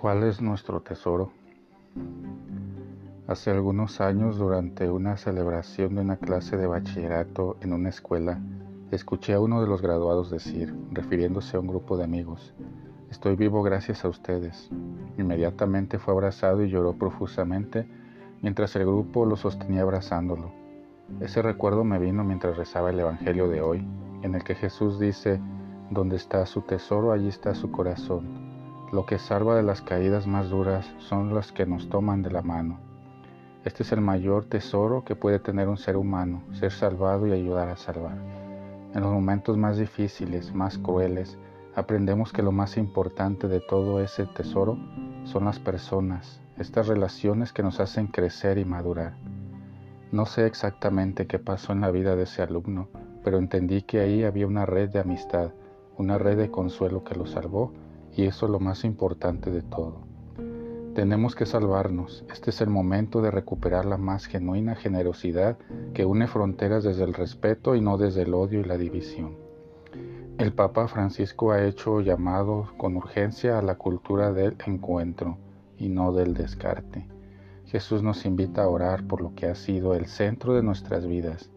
¿Cuál es nuestro tesoro? Hace algunos años, durante una celebración de una clase de bachillerato en una escuela, escuché a uno de los graduados decir, refiriéndose a un grupo de amigos, Estoy vivo gracias a ustedes. Inmediatamente fue abrazado y lloró profusamente mientras el grupo lo sostenía abrazándolo. Ese recuerdo me vino mientras rezaba el Evangelio de hoy, en el que Jesús dice, Donde está su tesoro, allí está su corazón. Lo que salva de las caídas más duras son las que nos toman de la mano. Este es el mayor tesoro que puede tener un ser humano, ser salvado y ayudar a salvar. En los momentos más difíciles, más crueles, aprendemos que lo más importante de todo ese tesoro son las personas, estas relaciones que nos hacen crecer y madurar. No sé exactamente qué pasó en la vida de ese alumno, pero entendí que ahí había una red de amistad, una red de consuelo que lo salvó y eso es lo más importante de todo. Tenemos que salvarnos. Este es el momento de recuperar la más genuina generosidad que une fronteras desde el respeto y no desde el odio y la división. El Papa Francisco ha hecho llamado con urgencia a la cultura del encuentro y no del descarte. Jesús nos invita a orar por lo que ha sido el centro de nuestras vidas,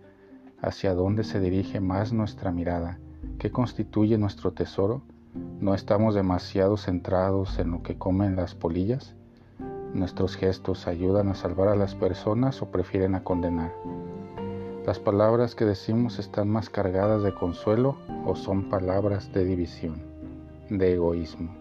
hacia dónde se dirige más nuestra mirada, qué constituye nuestro tesoro ¿No estamos demasiado centrados en lo que comen las polillas? ¿Nuestros gestos ayudan a salvar a las personas o prefieren a condenar? ¿Las palabras que decimos están más cargadas de consuelo o son palabras de división, de egoísmo?